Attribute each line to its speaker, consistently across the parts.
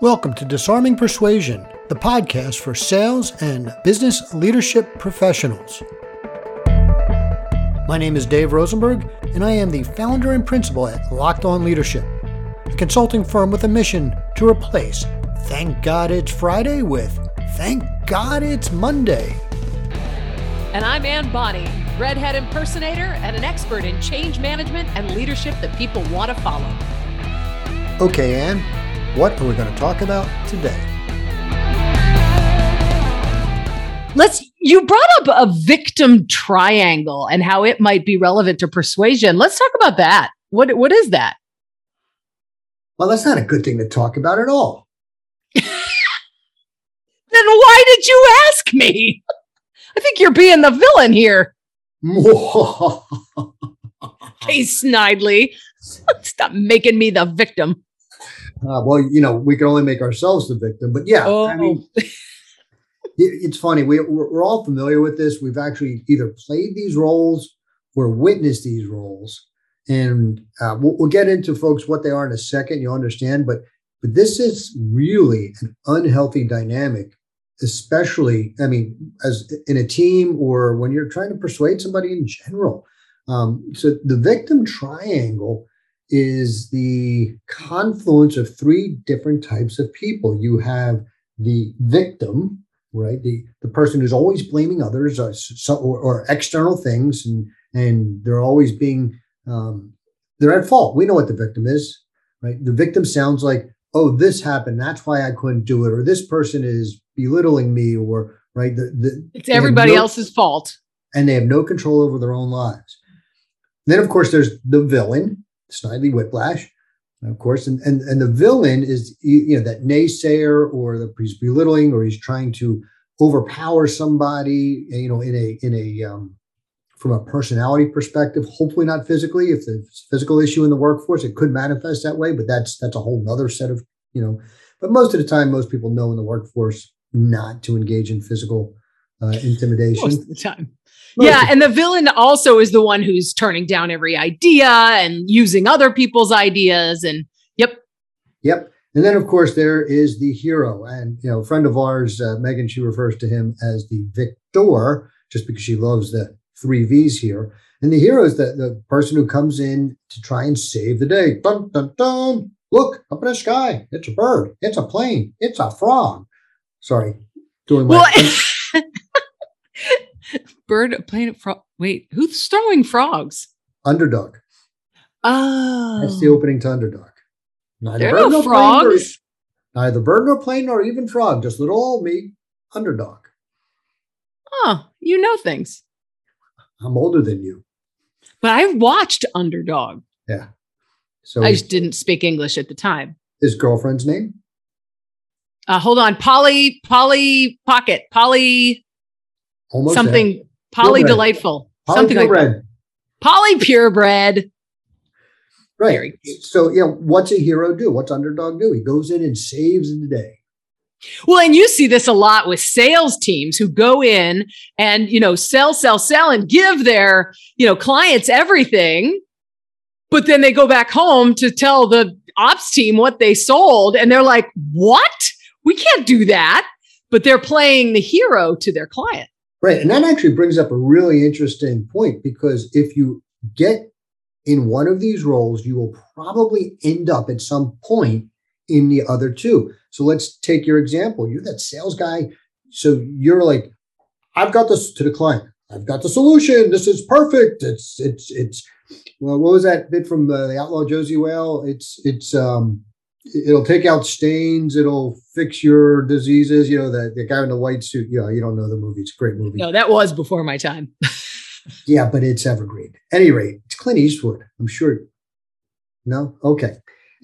Speaker 1: Welcome to Disarming Persuasion, the podcast for sales and business leadership professionals. My name is Dave Rosenberg, and I am the founder and principal at Locked On Leadership, a consulting firm with a mission to replace Thank God It's Friday with Thank God It's Monday.
Speaker 2: And I'm Ann Bonny, redhead impersonator and an expert in change management and leadership that people want to follow.
Speaker 1: Okay, Ann, what are we going to talk about today?
Speaker 2: Let's you brought up a victim triangle and how it might be relevant to persuasion. Let's talk about that. What what is that?
Speaker 1: Well, that's not a good thing to talk about at all.
Speaker 2: then why did you ask me? I think you're being the villain here. hey, Snidely. Stop making me the victim.
Speaker 1: Uh, well, you know, we can only make ourselves the victim, but yeah, oh. I mean, it, it's funny. We, we're all familiar with this. We've actually either played these roles or witnessed these roles, and uh, we'll, we'll get into folks what they are in a second. You'll understand, but but this is really an unhealthy dynamic, especially. I mean, as in a team or when you're trying to persuade somebody in general. Um, so the victim triangle is the confluence of three different types of people. You have the victim, right? The the person who's always blaming others or, uh, or, or external things, and and they're always being um, they're at fault. We know what the victim is, right? The victim sounds like, oh, this happened, that's why I couldn't do it, or this person is belittling me, or right? The, the,
Speaker 2: it's everybody no, else's fault,
Speaker 1: and they have no control over their own lives. then, of course, there's the villain, Snidely Whiplash, of course, and, and and the villain is you know that naysayer or the he's belittling or he's trying to overpower somebody, you know, in a in a um, from a personality perspective. Hopefully not physically. If the physical issue in the workforce, it could manifest that way, but that's that's a whole other set of you know. But most of the time, most people know in the workforce not to engage in physical uh, intimidation.
Speaker 2: Most of the time. Yeah, and the villain also is the one who's turning down every idea and using other people's ideas and yep.
Speaker 1: Yep. And then of course there is the hero and you know a friend of ours uh, Megan she refers to him as the victor just because she loves the 3 V's here. And the hero is the, the person who comes in to try and save the day. Dun dun dun. Look up in the sky. It's a bird. It's a plane. It's a frog. Sorry. Doing my well,
Speaker 2: bird playing frog. Wait, who's throwing frogs?
Speaker 1: Underdog.
Speaker 2: Oh,
Speaker 1: that's the opening to Underdog.
Speaker 2: Neither there are no frogs.
Speaker 1: Nor, neither bird nor plane nor even frog. Just little old me, Underdog.
Speaker 2: Oh, you know things.
Speaker 1: I'm older than you.
Speaker 2: But I've watched Underdog.
Speaker 1: Yeah.
Speaker 2: So I just didn't speak English at the time.
Speaker 1: His girlfriend's name?
Speaker 2: Uh, hold on, Polly, Polly Pocket, Polly. Almost something there. Polly delightful, something purebred. like that. Polly purebred.
Speaker 1: Right. So, yeah, what's a hero do? What's underdog do? He goes in and saves in the day.
Speaker 2: Well, and you see this a lot with sales teams who go in and, you know, sell, sell, sell and give their, you know, clients everything. But then they go back home to tell the ops team what they sold. And they're like, what? We can't do that. But they're playing the hero to their client.
Speaker 1: Right. And that actually brings up a really interesting point because if you get in one of these roles, you will probably end up at some point in the other two. So let's take your example. You're that sales guy. So you're like, I've got this to the client. I've got the solution. This is perfect. It's, it's, it's, well, what was that bit from uh, the outlaw Josey Wale? It's, it's, um, it'll take out stains it'll fix your diseases you know the, the guy in the white suit you know you don't know the movie it's a great movie.
Speaker 2: No that was before my time.
Speaker 1: Yeah but it's evergreen. At any rate it's clint eastwood i'm sure. No? Okay.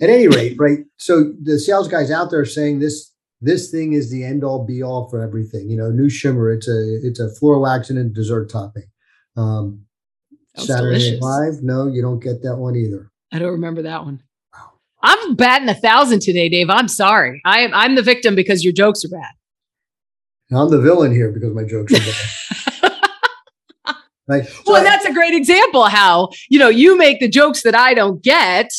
Speaker 1: At any rate right so the sales guys out there saying this this thing is the end all be all for everything you know new shimmer it's a it's a floor wax and dessert topping. Um saturday night live? No you don't get that one either.
Speaker 2: I don't remember that one I'm batting a thousand today, Dave. I'm sorry. I, I'm the victim because your jokes are bad.
Speaker 1: I'm the villain here because my jokes are bad.
Speaker 2: right? So well, that's a great example how, you know, you make the jokes that I don't get.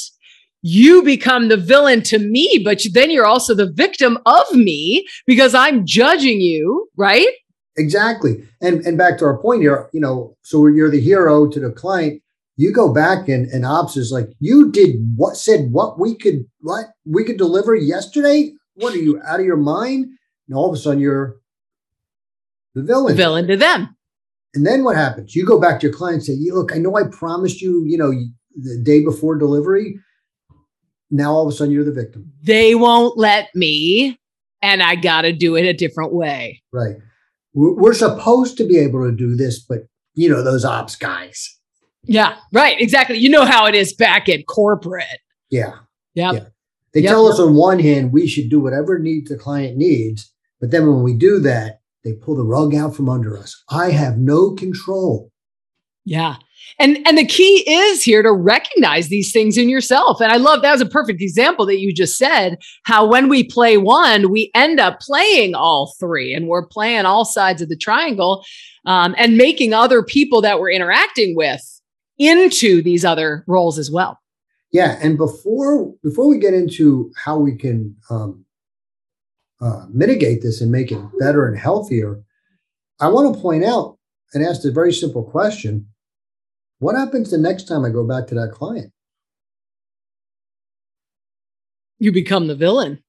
Speaker 2: you become the villain to me, but then you're also the victim of me because I'm judging you, right?
Speaker 1: Exactly. And and back to our point here, you know, so you're the hero to the client. You go back and, and ops is like, you did what said what we could what we could deliver yesterday? What are you out of your mind? And all of a sudden you're the villain.
Speaker 2: The villain to them.
Speaker 1: And then what happens? You go back to your client and say, look, I know I promised you, you know, the day before delivery. Now all of a sudden you're the victim.
Speaker 2: They won't let me, and I got to do it a different way.
Speaker 1: Right. We're supposed to be able to do this, but you know, those ops guys.
Speaker 2: Yeah, right. Exactly. You know how it is back at corporate.
Speaker 1: Yeah.
Speaker 2: Yep. Yeah.
Speaker 1: They
Speaker 2: yep.
Speaker 1: tell us on one hand we should do whatever needs the client needs, but then when we do that, they pull the rug out from under us. I have no control.
Speaker 2: Yeah. And and the key is here to recognize these things in yourself. And I love that was a perfect example that you just said how when we play one, we end up playing all three and we're playing all sides of the triangle um, and making other people that we're interacting with into these other roles as well.
Speaker 1: Yeah, and before before we get into how we can um, uh, mitigate this and make it better and healthier, I want to point out and ask a very simple question what happens the next time I go back to that client?
Speaker 2: You become the villain.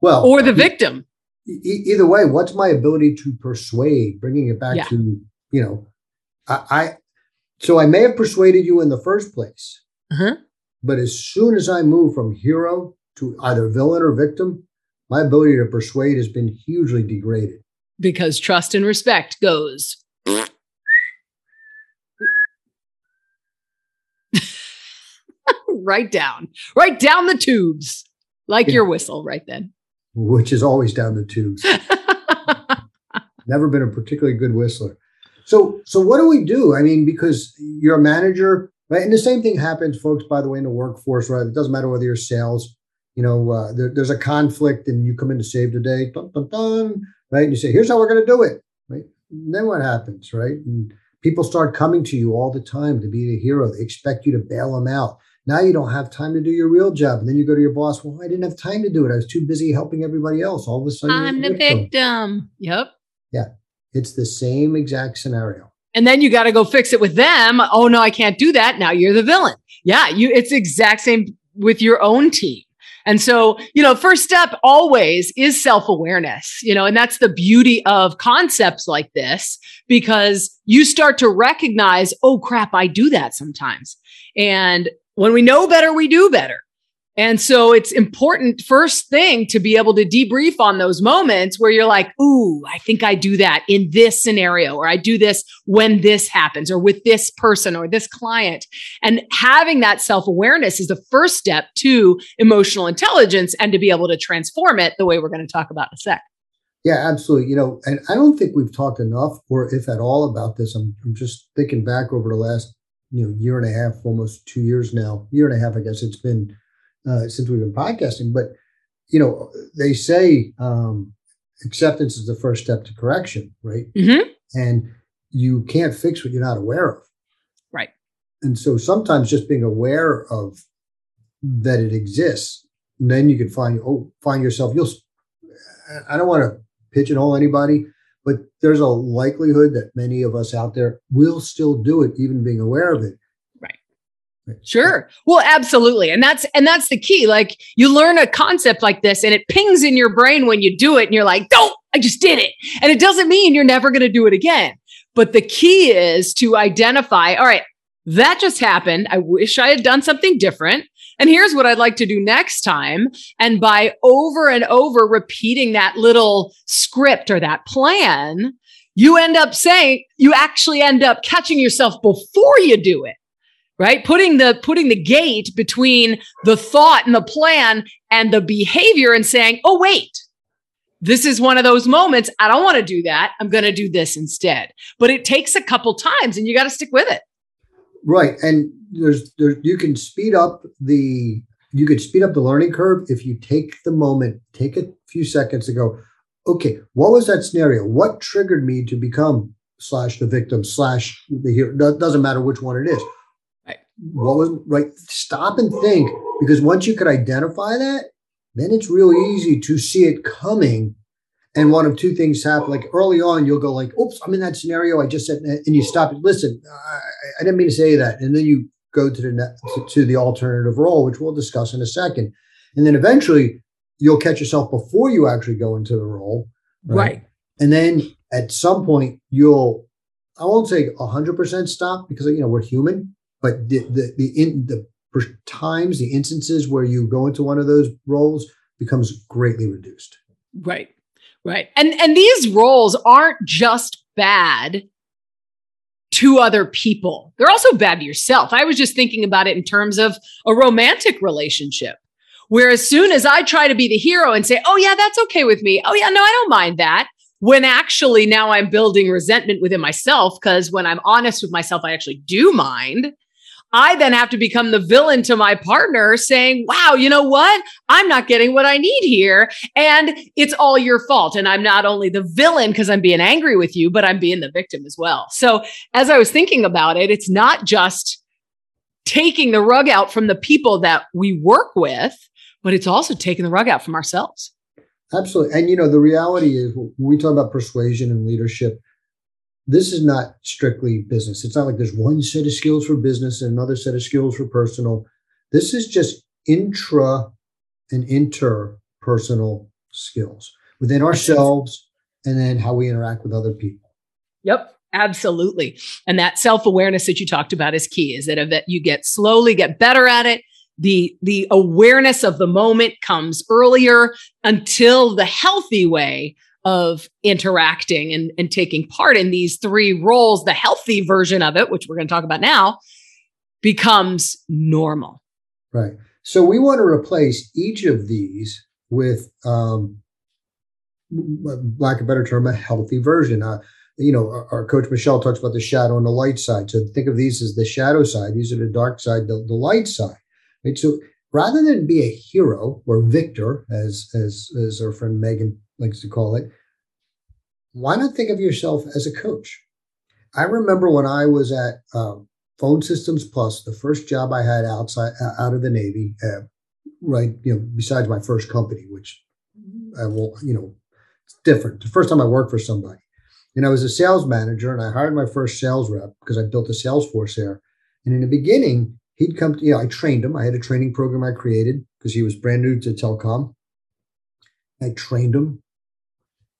Speaker 1: Well,
Speaker 2: or the victim.
Speaker 1: E- either way, what's my ability to persuade? Bringing it back yeah. to you know, I, I, so I may have persuaded you in the first place, uh-huh. but as soon as I move from hero to either villain or victim, my ability to persuade has been hugely degraded.
Speaker 2: Because trust and respect goes right down, right down the tubes, like yeah. your whistle right then.
Speaker 1: Which is always down the tubes. Never been a particularly good whistler. So, so what do we do? I mean, because you're a manager, right? And the same thing happens, folks. By the way, in the workforce, right? It doesn't matter whether you're sales. You know, uh, there, there's a conflict, and you come in to save the day, dun, dun, dun, right? And you say, "Here's how we're going to do it," right? And then what happens, right? And people start coming to you all the time to be the hero. They expect you to bail them out. Now you don't have time to do your real job. And then you go to your boss, well, I didn't have time to do it. I was too busy helping everybody else. All of a sudden,
Speaker 2: I'm the victim. victim. Yep.
Speaker 1: Yeah. It's the same exact scenario.
Speaker 2: And then you got to go fix it with them. Oh no, I can't do that. Now you're the villain. Yeah, you it's exact same with your own team. And so, you know, first step always is self awareness, you know, and that's the beauty of concepts like this because you start to recognize, oh crap, I do that sometimes. And when we know better, we do better. And so it's important first thing to be able to debrief on those moments where you're like, ooh, I think I do that in this scenario, or I do this when this happens, or with this person or this client. And having that self awareness is the first step to emotional intelligence and to be able to transform it the way we're going to talk about in a sec.
Speaker 1: Yeah, absolutely. You know, and I don't think we've talked enough, or if at all, about this. I'm, I'm just thinking back over the last you know year and a half, almost two years now, year and a half, I guess it's been uh, since we've been podcasting. But you know, they say um, acceptance is the first step to correction, right? Mm-hmm. And you can't fix what you're not aware of,
Speaker 2: right?
Speaker 1: And so sometimes just being aware of that it exists, then you can find oh find yourself. You'll. I don't want to pigeonhole anybody, but there's a likelihood that many of us out there will still do it, even being aware of it.
Speaker 2: Sure. Well, absolutely. And that's and that's the key. Like you learn a concept like this and it pings in your brain when you do it and you're like, "Don't, I just did it." And it doesn't mean you're never going to do it again. But the key is to identify, all right, that just happened. I wish I had done something different. And here's what I'd like to do next time. And by over and over repeating that little script or that plan, you end up saying, you actually end up catching yourself before you do it right putting the putting the gate between the thought and the plan and the behavior and saying oh wait this is one of those moments i don't want to do that i'm going to do this instead but it takes a couple times and you got to stick with it
Speaker 1: right and there's there you can speed up the you could speed up the learning curve if you take the moment, take a few seconds to go, okay, what was that scenario? What triggered me to become slash the victim slash the hero? Doesn't matter which one it is. What was right. Stop and think because once you could identify that, then it's real easy to see it coming. And one of two things happen. Like early on, you'll go like, "Oops, I'm in that scenario." I just said, and you stop it. Listen, I, I didn't mean to say that, and then you go to the to, to the alternative role, which we'll discuss in a second. And then eventually, you'll catch yourself before you actually go into the role,
Speaker 2: right? right.
Speaker 1: And then at some point, you'll I won't say 100% stop because you know we're human, but the the the in the times the instances where you go into one of those roles becomes greatly reduced.
Speaker 2: Right. Right. And and these roles aren't just bad to other people. They're also bad to yourself. I was just thinking about it in terms of a romantic relationship. Where as soon as I try to be the hero and say, "Oh yeah, that's okay with me. Oh yeah, no, I don't mind that." when actually now I'm building resentment within myself because when I'm honest with myself, I actually do mind. I then have to become the villain to my partner saying, wow, you know what? I'm not getting what I need here. And it's all your fault. And I'm not only the villain because I'm being angry with you, but I'm being the victim as well. So as I was thinking about it, it's not just taking the rug out from the people that we work with, but it's also taking the rug out from ourselves.
Speaker 1: Absolutely. And you know, the reality is we talk about persuasion and leadership, this is not strictly business. It's not like there's one set of skills for business and another set of skills for personal. This is just intra and interpersonal skills within ourselves and then how we interact with other people.
Speaker 2: Yep. Absolutely. And that self-awareness that you talked about is key is that that you get slowly get better at it the the awareness of the moment comes earlier until the healthy way of interacting and, and taking part in these three roles the healthy version of it which we're going to talk about now becomes normal.
Speaker 1: Right. So we want to replace each of these with um lack of better term a healthy version. Uh, you know our, our, coach michelle talks about the shadow and the light side. So think of these as the shadow side. These are the dark side the, the light side. Right? So rather than be a hero or victor, as as as our friend Megan likes to call it, why not think of yourself as a coach? I remember when I was at um, Phone Systems Plus, the first job I had outside out of the Navy, uh, right? You know, besides my first company, which I will, you know, it's different. The first time I worked for somebody, and I was a sales manager, and I hired my first sales rep because I built a sales force there. And in the beginning, he'd come to, you know, I trained him. I had a training program I created because he was brand new to telecom. I trained him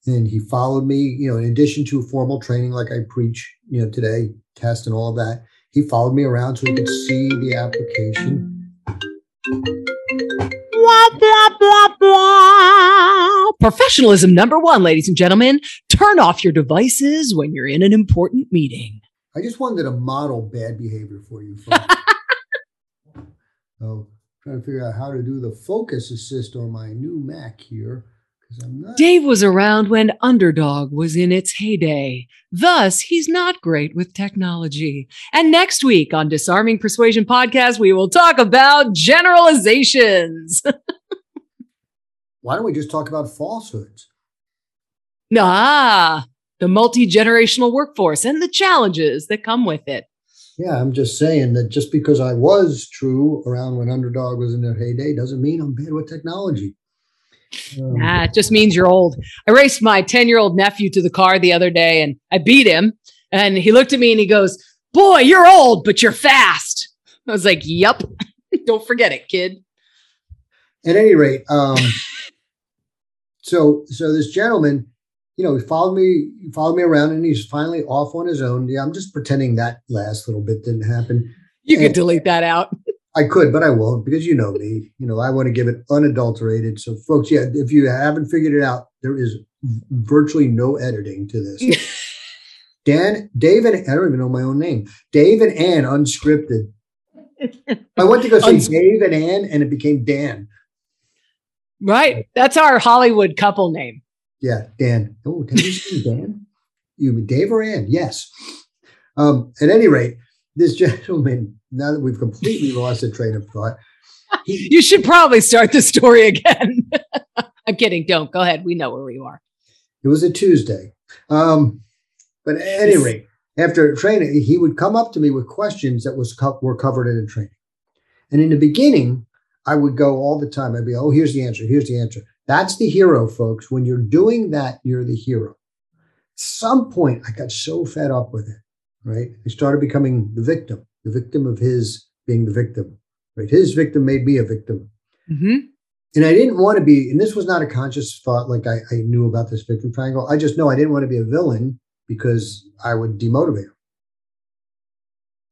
Speaker 1: and he followed me, you know, in addition to formal training like I preach, you know, today, test and all of that. He followed me around so he could see the application.
Speaker 2: Blah, blah, blah, blah. Professionalism number one, ladies and gentlemen. Turn off your devices when you're in an important meeting.
Speaker 1: I just wanted to model bad behavior for you. So trying to figure out how to do the focus assist on my new Mac here.
Speaker 2: Not- Dave was around when Underdog was in its heyday. Thus, he's not great with technology. And next week on Disarming Persuasion Podcast, we will talk about generalizations.
Speaker 1: Why don't we just talk about falsehoods?
Speaker 2: Ah, the multi generational workforce and the challenges that come with it.
Speaker 1: Yeah, I'm just saying that just because I was true around when Underdog was in their heyday doesn't mean I'm bad with technology.
Speaker 2: Um, nah, it just means you're old. I raced my 10 year old nephew to the car the other day and I beat him. And he looked at me and he goes, Boy, you're old, but you're fast. I was like, Yup. Don't forget it, kid.
Speaker 1: At any rate, um, so so this gentleman you know, he followed me, he followed me around, and he's finally off on his own. Yeah, I'm just pretending that last little bit didn't happen.
Speaker 2: You and could delete that out.
Speaker 1: I could, but I won't because you know me. You know, I want to give it unadulterated. So, folks, yeah, if you haven't figured it out, there is virtually no editing to this. Dan, Dave, and I don't even know my own name. Dave and Ann, unscripted. I went to go say Uns- Dave and Ann, and it became Dan.
Speaker 2: Right. That's our Hollywood couple name.
Speaker 1: Yeah, Dan. Oh, did you say Dan? You mean Dave or Ann? Yes. Um, at any rate, this gentleman, now that we've completely lost the train of thought,
Speaker 2: he, you should probably start the story again. I'm kidding. Don't go ahead. We know where you are.
Speaker 1: It was a Tuesday. Um, but at any rate, after training, he would come up to me with questions that was co- were covered in the training. And in the beginning, I would go all the time. I'd be, oh, here's the answer. Here's the answer. That's the hero, folks. When you're doing that, you're the hero. At Some point, I got so fed up with it, right? I started becoming the victim, the victim of his being the victim, right? His victim made me a victim. Mm-hmm. And I didn't want to be, and this was not a conscious thought like I, I knew about this victim triangle. I just know I didn't want to be a villain because I would demotivate him.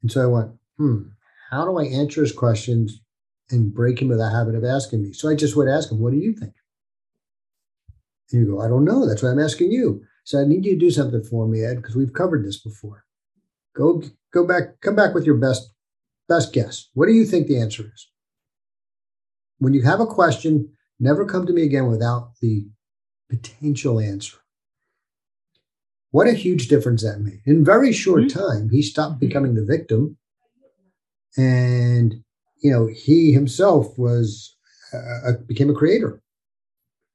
Speaker 1: And so I went, hmm, how do I answer his questions and break him of the habit of asking me? So I just would ask him, what do you think? And you go, I don't know. That's why I'm asking you. So I need you to do something for me, Ed, because we've covered this before. Go go back, come back with your best best guess. What do you think the answer is? When you have a question, never come to me again without the potential answer. What a huge difference that made. In very short mm-hmm. time, he stopped mm-hmm. becoming the victim. And, you know, he himself was, uh, became a creator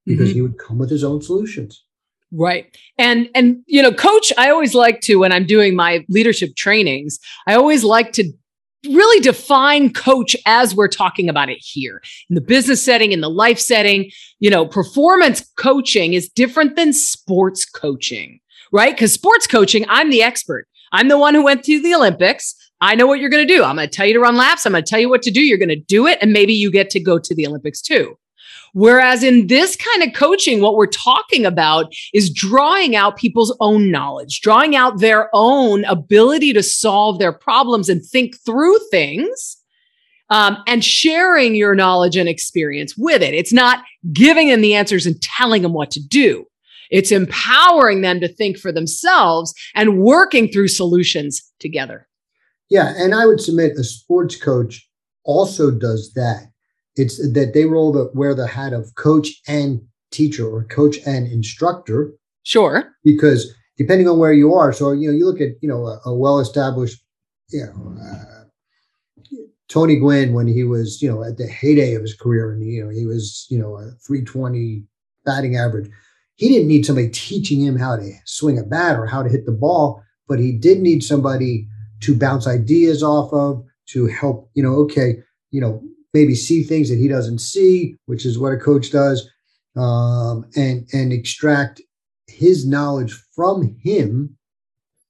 Speaker 1: because mm-hmm. he would come with his own solutions.
Speaker 2: Right. And and you know, coach, I always like to when I'm doing my leadership trainings, I always like to really define coach as we're talking about it here in the business setting, in the life setting. You know, performance coaching is different than sports coaching, right? Because sports coaching, I'm the expert. I'm the one who went to the Olympics. I know what you're going to do. I'm going to tell you to run laps. I'm going to tell you what to do. You're going to do it. And maybe you get to go to the Olympics too. Whereas in this kind of coaching, what we're talking about is drawing out people's own knowledge, drawing out their own ability to solve their problems and think through things. Um, and sharing your knowledge and experience with it. It's not giving them the answers and telling them what to do. It's empowering them to think for themselves and working through solutions together.
Speaker 1: Yeah. And I would submit a sports coach also does that it's that they roll the wear the hat of coach and teacher or coach and instructor.
Speaker 2: Sure.
Speaker 1: Because depending on where you are, so you know, you look at you know a, a well-established, you know, uh, Tony Gwynn when he was you know at the heyday of his career, and you know he was you know a 320 batting average. He didn't need somebody teaching him how to swing a bat or how to hit the ball, but he did need somebody to bounce ideas off of to help. You know, okay, you know, maybe see things that he doesn't see, which is what a coach does, um, and and extract his knowledge from him,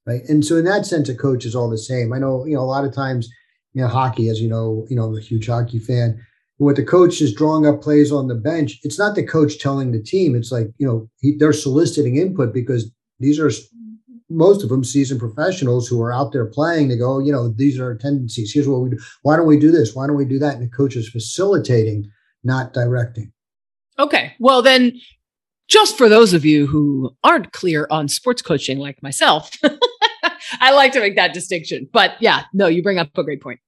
Speaker 1: right? And so in that sense, a coach is all the same. I know, you know, a lot of times, you know, hockey, as you know, you know, I'm a huge hockey fan. What the coach is drawing up plays on the bench, it's not the coach telling the team. It's like, you know, he, they're soliciting input because these are most of them seasoned professionals who are out there playing to go, oh, you know, these are our tendencies. Here's what we do. Why don't we do this? Why don't we do that? And the coach is facilitating, not directing.
Speaker 2: Okay. Well, then, just for those of you who aren't clear on sports coaching like myself, I like to make that distinction. But yeah, no, you bring up a great point.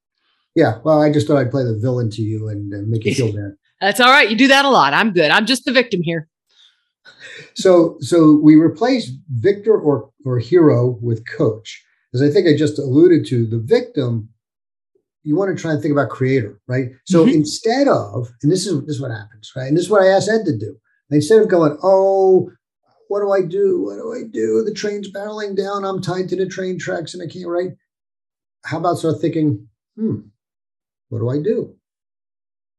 Speaker 1: Yeah. Well, I just thought I'd play the villain to you and, and make you feel bad.
Speaker 2: That's all right. You do that a lot. I'm good. I'm just the victim here
Speaker 1: so so we replace victor or or hero with coach. As i think i just alluded to the victim you want to try and think about creator right? So mm-hmm. instead of and this is this is what happens right? And this is what i asked ed to do. Instead of going oh what do i do? What do i do? The train's barreling down. I'm tied to the train tracks and i can't write. How about start thinking hmm what do i do?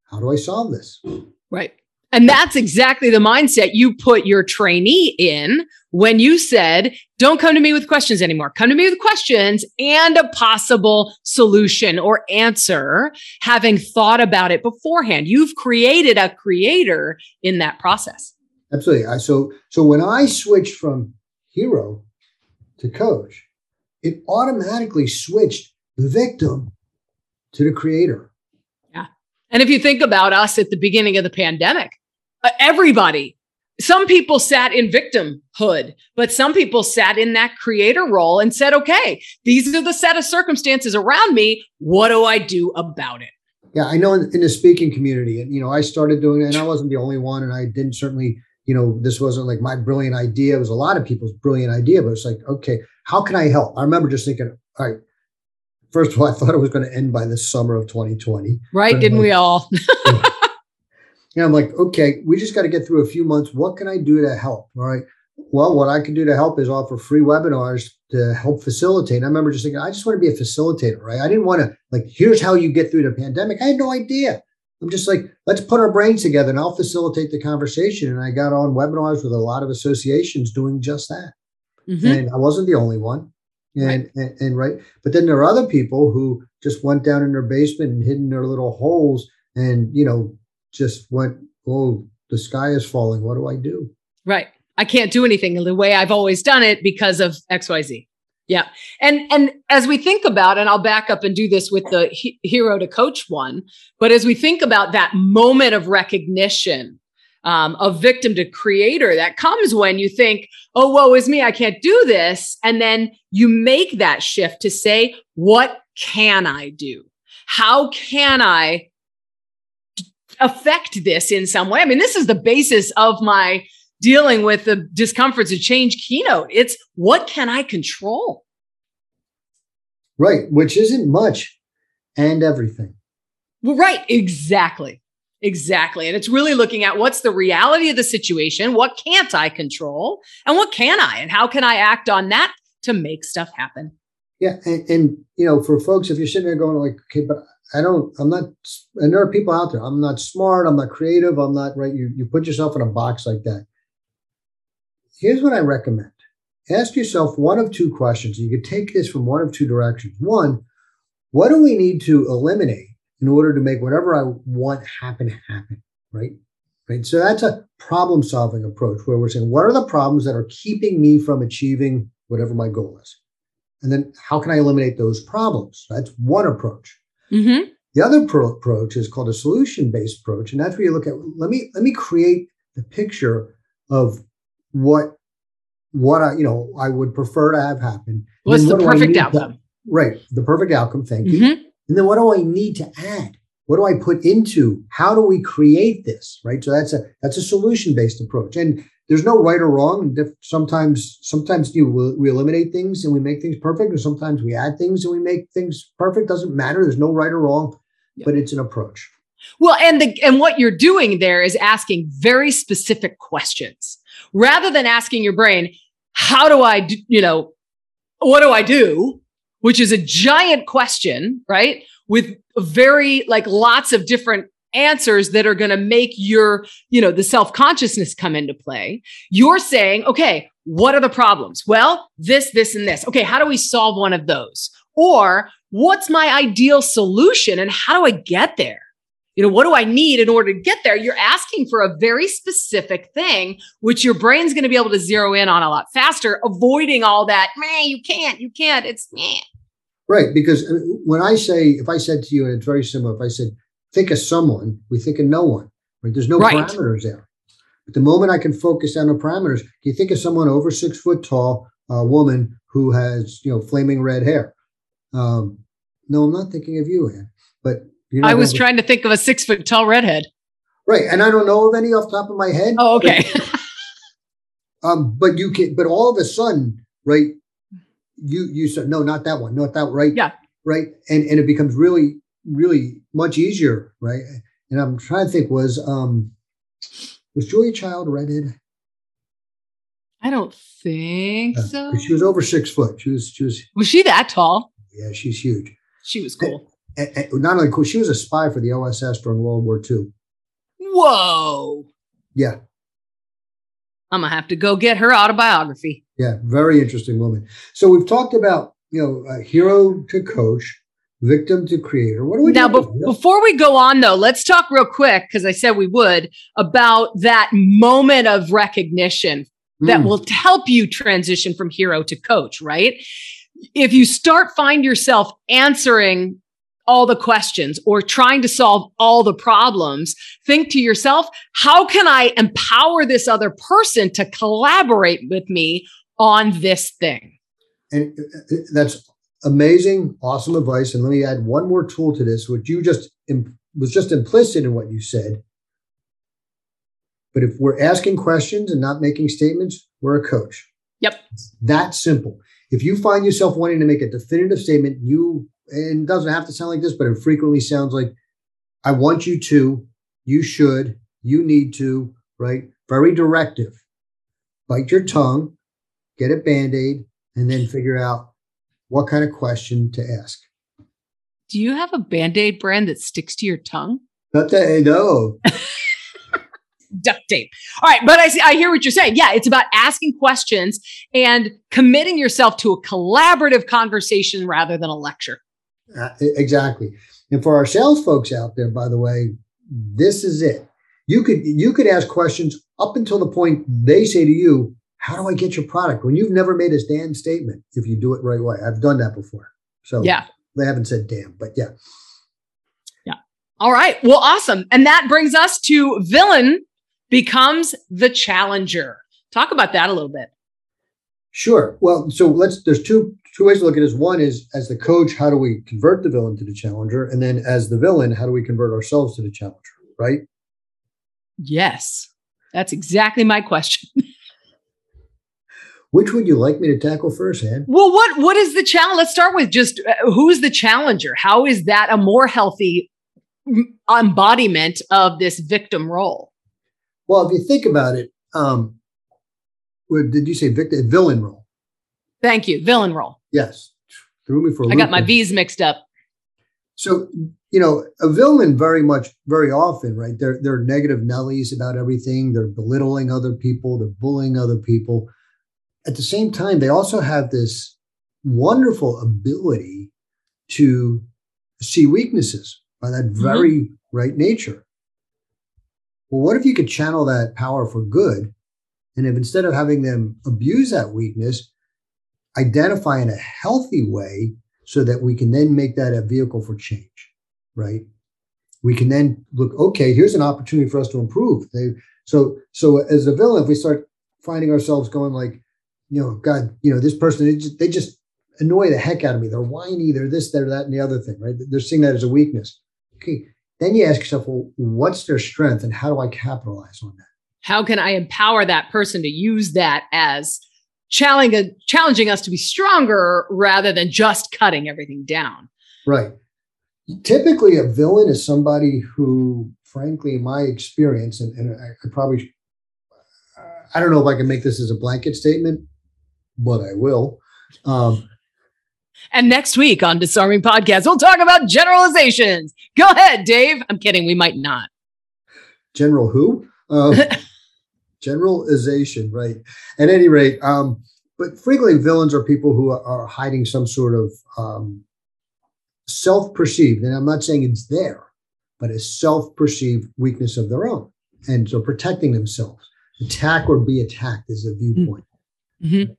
Speaker 1: How do i solve this?
Speaker 2: Right and that's exactly the mindset you put your trainee in when you said, don't come to me with questions anymore. Come to me with questions and a possible solution or answer, having thought about it beforehand. You've created a creator in that process.
Speaker 1: Absolutely. So, so when I switched from hero to coach, it automatically switched the victim to the creator.
Speaker 2: Yeah. And if you think about us at the beginning of the pandemic, Uh, everybody. Some people sat in victimhood, but some people sat in that creator role and said, okay, these are the set of circumstances around me. What do I do about it?
Speaker 1: Yeah, I know in, in the speaking community, and you know, I started doing it, and I wasn't the only one, and I didn't certainly, you know, this wasn't like my brilliant idea. It was a lot of people's brilliant idea, but it's like, okay, how can I help? I remember just thinking, all right, first of all, I thought it was going to end by the summer of 2020.
Speaker 2: Right? Didn't like, we all?
Speaker 1: And I'm like, okay, we just got to get through a few months. What can I do to help? All right. well, what I can do to help is offer free webinars to help facilitate. I remember just thinking, I just want to be a facilitator, right? I didn't want to like, here's how you get through the pandemic. I had no idea. I'm just like, let's put our brains together and I'll facilitate the conversation. And I got on webinars with a lot of associations doing just that. Mm-hmm. And I wasn't the only one. And, right. And, and right. But then there are other people who just went down in their basement and hid in their little holes and, you know, just went, oh, the sky is falling. What do I do?
Speaker 2: Right. I can't do anything the way I've always done it because of XYZ. Yeah. And and as we think about and I'll back up and do this with the he- hero to coach one, but as we think about that moment of recognition um, of victim to creator that comes when you think, oh, woe is me, I can't do this. And then you make that shift to say, what can I do? How can I affect this in some way? I mean, this is the basis of my dealing with the discomforts of change keynote. It's what can I control?
Speaker 1: Right, which isn't much and everything.
Speaker 2: Well, right, exactly. Exactly. And it's really looking at what's the reality of the situation, what can't I control, and what can I, and how can I act on that to make stuff happen.
Speaker 1: Yeah, and, and you know, for folks, if you're sitting there going like, okay, but I don't, I'm not, and there are people out there. I'm not smart. I'm not creative. I'm not right. You you put yourself in a box like that. Here's what I recommend: ask yourself one of two questions. You could take this from one of two directions. One, what do we need to eliminate in order to make whatever I want happen happen, right? Right. So that's a problem solving approach where we're saying, what are the problems that are keeping me from achieving whatever my goal is? And then how can I eliminate those problems? That's one approach. Mm-hmm. The other pro- approach is called a solution based approach. And that's where you look at, let me, let me create the picture of what, what I, you know, I would prefer to have happen.
Speaker 2: What's the perfect outcome? To,
Speaker 1: right. The perfect outcome. Thank mm-hmm. you. And then what do I need to add? What do I put into? How do we create this? Right. So that's a that's a solution based approach. And there's no right or wrong. Sometimes sometimes you we eliminate things and we make things perfect, or sometimes we add things and we make things perfect. Doesn't matter. There's no right or wrong, but it's an approach.
Speaker 2: Well, and the and what you're doing there is asking very specific questions rather than asking your brain, "How do I, do, you know, what do I do?" which is a giant question, right? With very like lots of different answers that are going to make your, you know, the self consciousness come into play. You're saying, okay, what are the problems? Well, this, this, and this. Okay, how do we solve one of those? Or what's my ideal solution and how do I get there? You know, what do I need in order to get there? You're asking for a very specific thing, which your brain's going to be able to zero in on a lot faster, avoiding all that, man, you can't, you can't, it's man.
Speaker 1: Right. Because uh, when I say, if I said to you, and it's very similar, if I said, think of someone, we think of no one, right? There's no right. parameters there. But the moment I can focus on the parameters, can you think of someone over six foot tall, a woman who has, you know, flaming red hair? Um, no, I'm not thinking of you, Ann. But
Speaker 2: I was trying to think of a six foot tall redhead.
Speaker 1: Right, and I don't know of any off top of my head.
Speaker 2: Oh, okay.
Speaker 1: But, um, but you can. But all of a sudden, right? You you said no, not that one, not that right.
Speaker 2: Yeah.
Speaker 1: Right, and and it becomes really really much easier, right? And I'm trying to think was um was Julia Child redhead?
Speaker 2: I don't think uh, so.
Speaker 1: She was over six foot. She was she was
Speaker 2: was she that tall?
Speaker 1: Yeah, she's huge.
Speaker 2: She was cool
Speaker 1: and, and not only cool, she was a spy for the OSS during World War II.
Speaker 2: Whoa.
Speaker 1: Yeah.
Speaker 2: I'm gonna have to go get her autobiography.
Speaker 1: Yeah, very interesting woman. So we've talked about you know a hero to coach, victim to creator. What do we
Speaker 2: now? Be- before we go on, though, let's talk real quick because I said we would about that moment of recognition that mm. will help you transition from hero to coach. Right? If you start find yourself answering all the questions or trying to solve all the problems, think to yourself, how can I empower this other person to collaborate with me on this thing?
Speaker 1: And uh, uh, that's amazing, awesome advice. And let me add one more tool to this, which you just was just implicit in what you said. But if we're asking questions and not making statements, we're a coach.
Speaker 2: Yep.
Speaker 1: that simple. If you find yourself wanting to make a definitive statement, you and it doesn't have to sound like this, but it frequently sounds like I want you to, you should, you need to, right? Very directive. bite your tongue, get a band aid, and then figure out what kind of question to ask.
Speaker 2: Do you have a band aid brand that sticks to your tongue?
Speaker 1: Not that I know.
Speaker 2: duct tape. All right, but I see, I hear what you're saying. Yeah, it's about asking questions and committing yourself to a collaborative conversation rather than a lecture.
Speaker 1: Uh, exactly. And for our sales folks out there, by the way, this is it. You could you could ask questions up until the point they say to you, "How do I get your product?" When you've never made a damn statement, if you do it right way. I've done that before. So
Speaker 2: yeah,
Speaker 1: they haven't said damn, but yeah.
Speaker 2: Yeah. All right. Well, awesome. And that brings us to villain becomes the challenger. Talk about that a little bit.
Speaker 1: Sure. Well, so let's there's two two ways to look at this. One is as the coach, how do we convert the villain to the challenger? And then as the villain, how do we convert ourselves to the challenger? Right?
Speaker 2: Yes. That's exactly my question.
Speaker 1: Which would you like me to tackle first, Ann?
Speaker 2: Well, what what is the challenge? Let's start with just uh, who's the challenger? How is that a more healthy embodiment of this victim role?
Speaker 1: Well, if you think about it, um, what did you say victim villain role?
Speaker 2: Thank you, villain role.
Speaker 1: Yes, threw me for.
Speaker 2: I got my V's mixed up.
Speaker 1: So you know, a villain very much, very often, right? They're they're negative Nellies about everything. They're belittling other people. They're bullying other people. At the same time, they also have this wonderful ability to see weaknesses by that mm-hmm. very mm-hmm. right nature. Well, what if you could channel that power for good? And if instead of having them abuse that weakness, identify in a healthy way so that we can then make that a vehicle for change, right? We can then look, okay, here's an opportunity for us to improve. They, so, so as a villain, if we start finding ourselves going like, you know, God, you know, this person, they just, they just annoy the heck out of me. They're whiny, they're this, they're that, and the other thing, right? They're seeing that as a weakness. Okay, then you ask yourself, well, what's their strength and how do I capitalize on that?
Speaker 2: How can I empower that person to use that as challenging, challenging us to be stronger rather than just cutting everything down?
Speaker 1: Right. Typically, a villain is somebody who, frankly, in my experience, and, and I, I probably, I don't know if I can make this as a blanket statement, but I will. Um,
Speaker 2: and next week on Disarming Podcast, we'll talk about generalizations. Go ahead, Dave. I'm kidding. We might not.
Speaker 1: General who? Uh, generalization, right? At any rate, um, but frequently villains are people who are hiding some sort of um, self-perceived, and I'm not saying it's there, but a self-perceived weakness of their own, and so protecting themselves. Attack or be attacked is a viewpoint. Mm-hmm.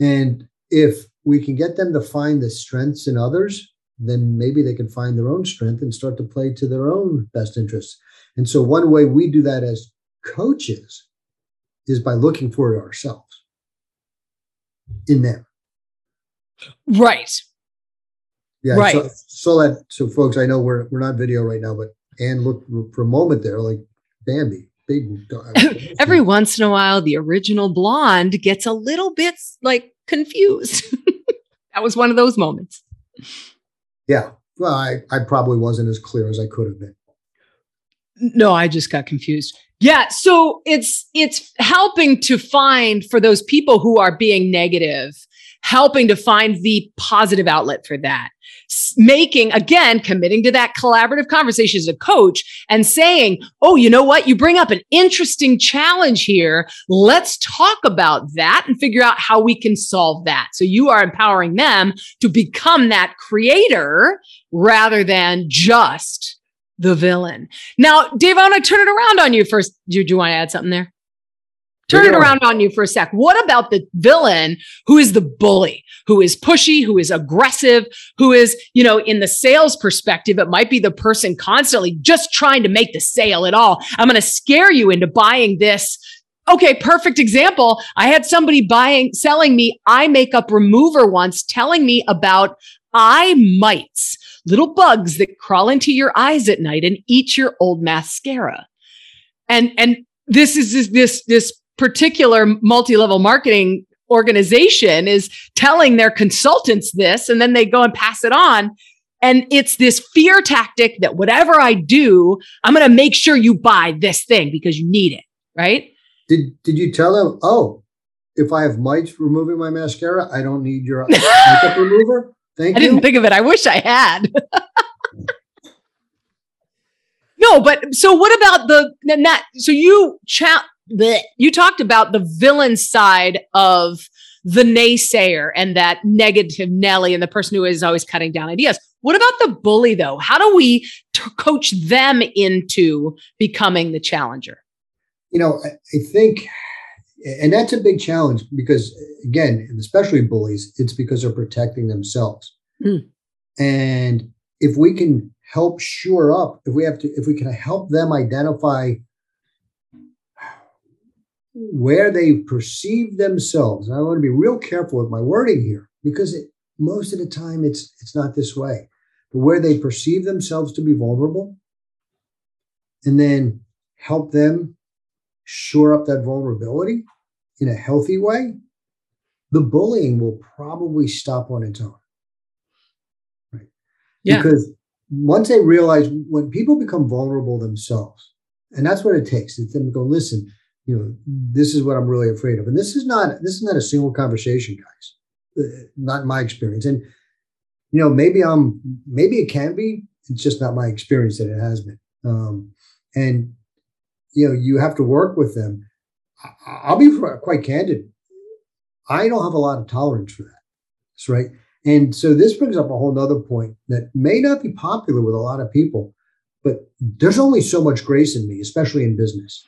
Speaker 1: And if we can get them to find the strengths in others, then maybe they can find their own strength and start to play to their own best interests. And so, one way we do that as coaches is by looking for it ourselves in them.
Speaker 2: Right.
Speaker 1: Yeah. Right. So, so that so folks, I know we're we're not video right now, but and look for a moment there, like Bambi, big.
Speaker 2: Every once in a while, the original blonde gets a little bit like confused. that was one of those moments.
Speaker 1: Yeah. Well, I, I probably wasn't as clear as I could have been.
Speaker 2: No, I just got confused. Yeah, so it's it's helping to find for those people who are being negative, helping to find the positive outlet for that making again committing to that collaborative conversation as a coach and saying oh you know what? You bring up an interesting challenge here. Let's talk about that and figure out how we can solve that. So you are empowering them to become that creator rather than just the villain. Now dave i want to turn it around on you first. Do, do you want to add something there Turn it around on you for a sec. What about the villain who is the bully, who is pushy, who is aggressive, who is, you know, in the sales perspective, it might be the person constantly just trying to make the sale at all. I'm going to scare you into buying this. Okay, perfect example. I had somebody buying, selling me eye makeup remover once, telling me about eye mites, little bugs that crawl into your eyes at night and eat your old mascara. And, and this is this, this, this particular multi-level marketing organization is telling their consultants this and then they go and pass it on and it's this fear tactic that whatever i do i'm going to make sure you buy this thing because you need it right
Speaker 1: did did you tell them oh if I have mites removing my mascara, I don't need your makeup remover. Thank
Speaker 2: I
Speaker 1: you.
Speaker 2: I didn't think of it. I wish I had. no, but so what about the that? So you chat. You talked about the villain side of the naysayer and that negative Nelly and the person who is always cutting down ideas. What about the bully though? How do we t- coach them into becoming the challenger?
Speaker 1: You know, I, I think, and that's a big challenge because, again, especially bullies, it's because they're protecting themselves. Mm. And if we can help shore up, if we have to, if we can help them identify where they perceive themselves. And I want to be real careful with my wording here because it, most of the time it's it's not this way. But where they perceive themselves to be vulnerable, and then help them shore up that vulnerability in a healthy way, the bullying will probably stop on its own. Right. Yeah. Because once they realize when people become vulnerable themselves, and that's what it takes, it's them to go, listen, you know, this is what I'm really afraid of. And this is not this is not a single conversation, guys. Uh, not my experience. And you know, maybe I'm maybe it can be. It's just not my experience that it has been. Um, and you know, you have to work with them. I'll be quite candid. I don't have a lot of tolerance for that. That's right. And so this brings up a whole nother point that may not be popular with a lot of people, but there's only so much grace in me, especially in business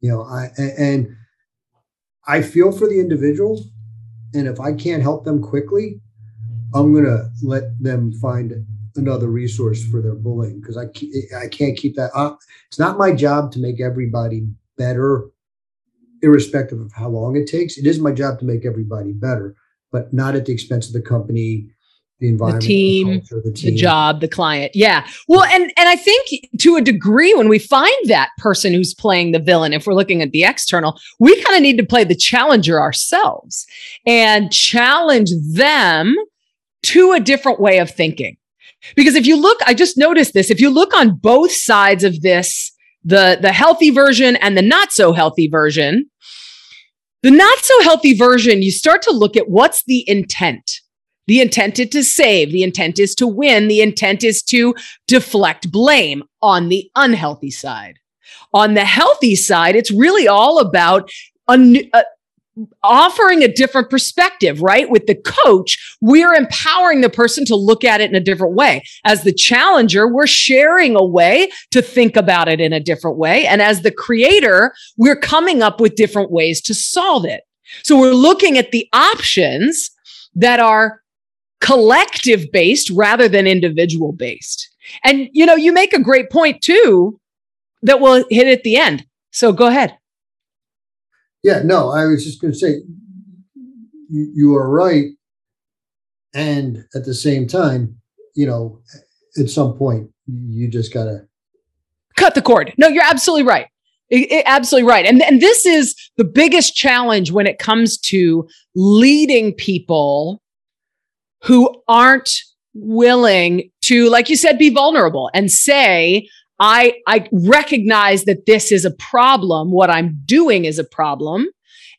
Speaker 1: you know i and i feel for the individual and if i can't help them quickly i'm to let them find another resource for their bullying because i i can't keep that up it's not my job to make everybody better irrespective of how long it takes. It is my job to make everybody better but not at the expense of the company the environment,
Speaker 2: the team, the, culture, the, team. the job, the client. Yeah. Well, and and I think to a degree, when we find that person who's playing the villain, if we're looking at the external, we kind of need to play the challenger ourselves and challenge them to a different way of thinking. Because if you look, I just noticed this. If you look on both sides of this, the the healthy version and the not so healthy version, the not so healthy version, you start to look at what's the intent the intent is to save. The intent is to win. The intent is to deflect blame on the unhealthy side. On the healthy side, it's really all about a, uh, offering a different perspective, right? With the coach, we're empowering the person to look at it in a different way. As the challenger, we're sharing a way to think about it in a different way. And as the creator, we're coming up with different ways to solve it. So we're looking at the options that are collective based rather than individual based. And, you know, you make a great point too that we'll hit at the end. So go ahead.
Speaker 1: Yeah, no, I was just going to say you, you are right. And at the same time, you know, at some point, you just got to
Speaker 2: cut the cord. No, you're absolutely right. It, it, absolutely right. And, and this is the biggest challenge when it comes to leading people who aren't willing to, like you said, be vulnerable and say, I, I recognize that this is a problem. What I'm doing is a problem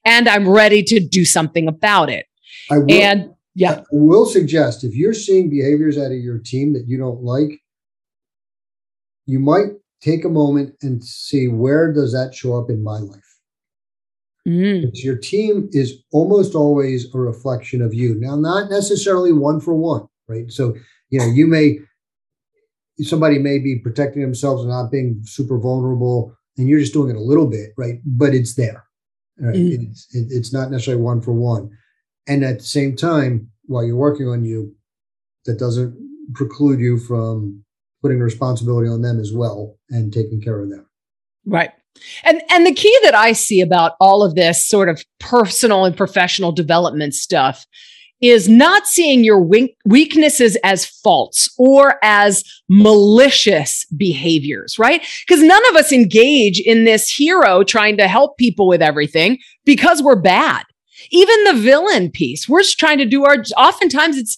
Speaker 2: and I'm ready to do something about it.
Speaker 1: I will, and yeah, I will suggest if you're seeing behaviors out of your team that you don't like, you might take a moment and see where does that show up in my life? Mm. Your team is almost always a reflection of you. Now, not necessarily one for one, right? So, you know, you may, somebody may be protecting themselves and not being super vulnerable, and you're just doing it a little bit, right? But it's there. Right? Mm. It's, it, it's not necessarily one for one. And at the same time, while you're working on you, that doesn't preclude you from putting responsibility on them as well and taking care of them.
Speaker 2: Right. And and the key that I see about all of this sort of personal and professional development stuff is not seeing your weaknesses as faults or as malicious behaviors, right? Because none of us engage in this hero trying to help people with everything because we're bad. Even the villain piece, we're just trying to do our, oftentimes it's,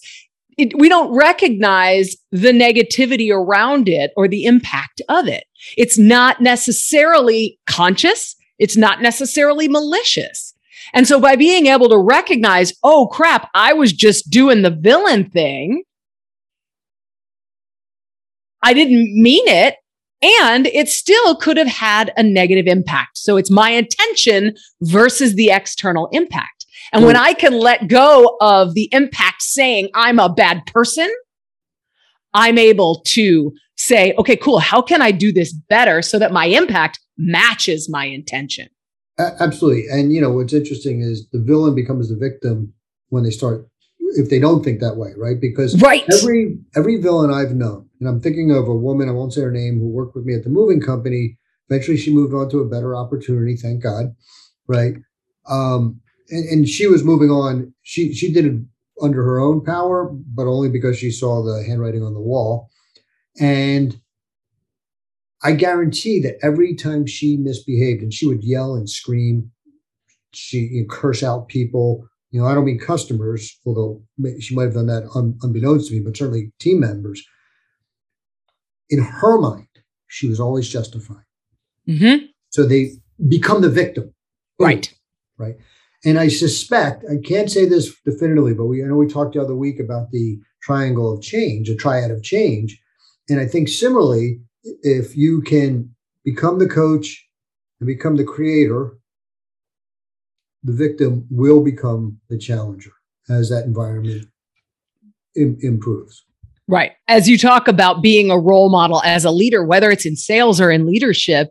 Speaker 2: it, we don't recognize the negativity around it or the impact of it. It's not necessarily conscious. It's not necessarily malicious. And so by being able to recognize, oh crap, I was just doing the villain thing. I didn't mean it. And it still could have had a negative impact. So it's my intention versus the external impact. And when I can let go of the impact saying I'm a bad person, I'm able to say, okay, cool. How can I do this better so that my impact matches my intention?
Speaker 1: Absolutely. And you know, what's interesting is the villain becomes the victim when they start if they don't think that way, right? Because
Speaker 2: right.
Speaker 1: every every villain I've known, and I'm thinking of a woman, I won't say her name, who worked with me at the moving company. Eventually she moved on to a better opportunity, thank God. Right. Um, and, and she was moving on. She she did it under her own power, but only because she saw the handwriting on the wall. And I guarantee that every time she misbehaved and she would yell and scream, she curse out people. You know, I don't mean customers, although she might have done that un, unbeknownst to me, but certainly team members. In her mind, she was always justified.
Speaker 2: Mm-hmm.
Speaker 1: So they become the victim.
Speaker 2: Right.
Speaker 1: Right. And I suspect, I can't say this definitively, but we I know we talked the other week about the triangle of change, a triad of change. And I think similarly, if you can become the coach and become the creator, the victim will become the challenger as that environment Im- improves.
Speaker 2: Right. As you talk about being a role model as a leader, whether it's in sales or in leadership,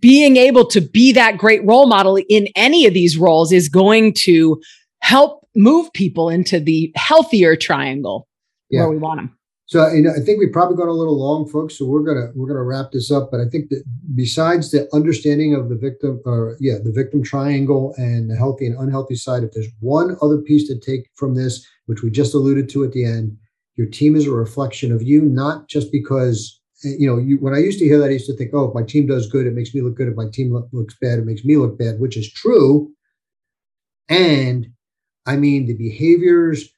Speaker 2: being able to be that great role model in any of these roles is going to help move people into the healthier triangle yeah. where we want them.
Speaker 1: So you know, I think we've probably gone a little long, folks. So we're gonna we're gonna wrap this up. But I think that besides the understanding of the victim, or yeah, the victim triangle and the healthy and unhealthy side, if there's one other piece to take from this, which we just alluded to at the end, your team is a reflection of you, not just because Eh, you know. You, when I used to hear that, I used to think, oh, if my team does good, it makes me look good. If my team look, looks bad, it makes me look bad, which is true. And I mean, the behaviors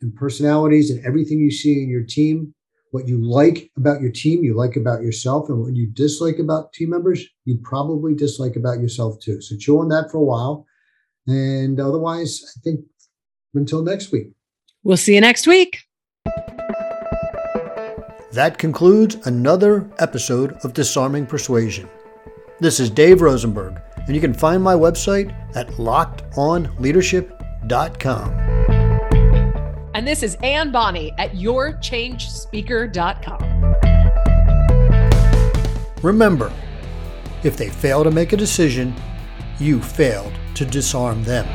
Speaker 1: and personalities and everything you see in your team, what you like about your team, you like about yourself, and what you dislike about team members, you probably dislike about yourself too. So chew on that for a while. And otherwise, I think until next week.
Speaker 2: We'll see you next week.
Speaker 1: That concludes another episode of Disarming Persuasion. This is Dave Rosenberg, and you can find my website at lockedonleadership.com.
Speaker 2: And this is Anne Bonny at yourchangespeaker.com.
Speaker 1: Remember, if they fail to make a decision, you failed to disarm them.